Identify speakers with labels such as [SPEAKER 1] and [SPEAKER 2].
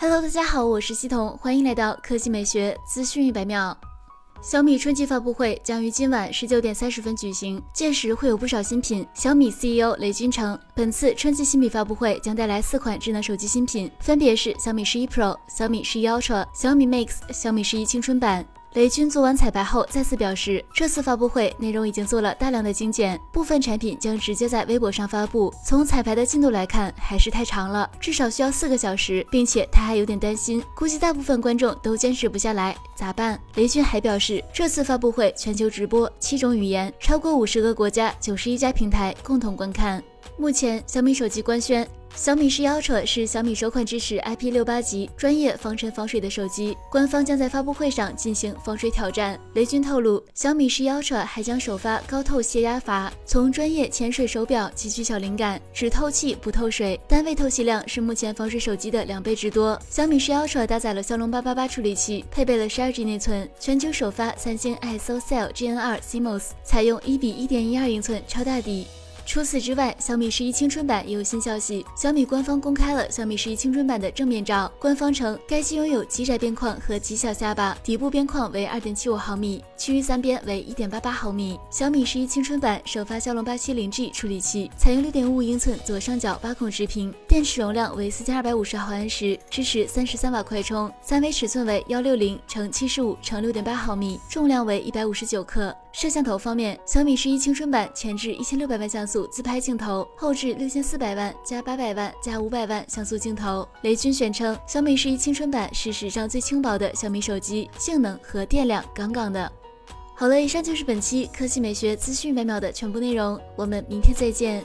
[SPEAKER 1] Hello，大家好，我是西彤，欢迎来到科技美学资讯一百秒。小米春季发布会将于今晚十九点三十分举行，届时会有不少新品。小米 CEO 雷军称，本次春季新品发布会将带来四款智能手机新品，分别是小米十一 Pro、小米十一 Ultra、小米 Mix、小米十一青春版。雷军做完彩排后，再次表示，这次发布会内容已经做了大量的精简，部分产品将直接在微博上发布。从彩排的进度来看，还是太长了，至少需要四个小时，并且他还有点担心，估计大部分观众都坚持不下来，咋办？雷军还表示，这次发布会全球直播，七种语言，超过五十个国家，九十一家平台共同观看。目前，小米手机官宣。小米十一 Ultra 是小米首款支持 IP68 级专业防尘防水的手机，官方将在发布会上进行防水挑战。雷军透露，小米十一 Ultra 还将首发高透泄压阀，从专业潜水手表汲取小灵感，只透气不透水，单位透气量是目前防水手机的两倍之多。小米十一 Ultra 搭载了骁龙八八八处理器，配备了十二 G 内存，全球首发三星 ISOCELL GN2 CMOS，采用一比一点一二英寸超大底。除此之外，小米十一青春版也有新消息。小米官方公开了小米十一青春版的正面照，官方称该机拥有极窄边框和极小下巴，底部边框为二点七五毫米，其余三边为一点八八毫米。小米十一青春版首发骁龙八七零 G 处理器，采用六点五英寸左上角八孔直屏，电池容量为四千二百五十毫安时，支持三十三瓦快充，三维尺寸为幺六零乘七十五乘六点八毫米，重量为一百五十九克。摄像头方面，小米十一青春版前置一千六百万像素自拍镜头，后置六千四百万加八百万加五百万像素镜头。雷军宣称，小米十一青春版是史上最轻薄的小米手机，性能和电量杠杠的。好了，以上就是本期科技美学资讯百秒的全部内容，我们明天再见。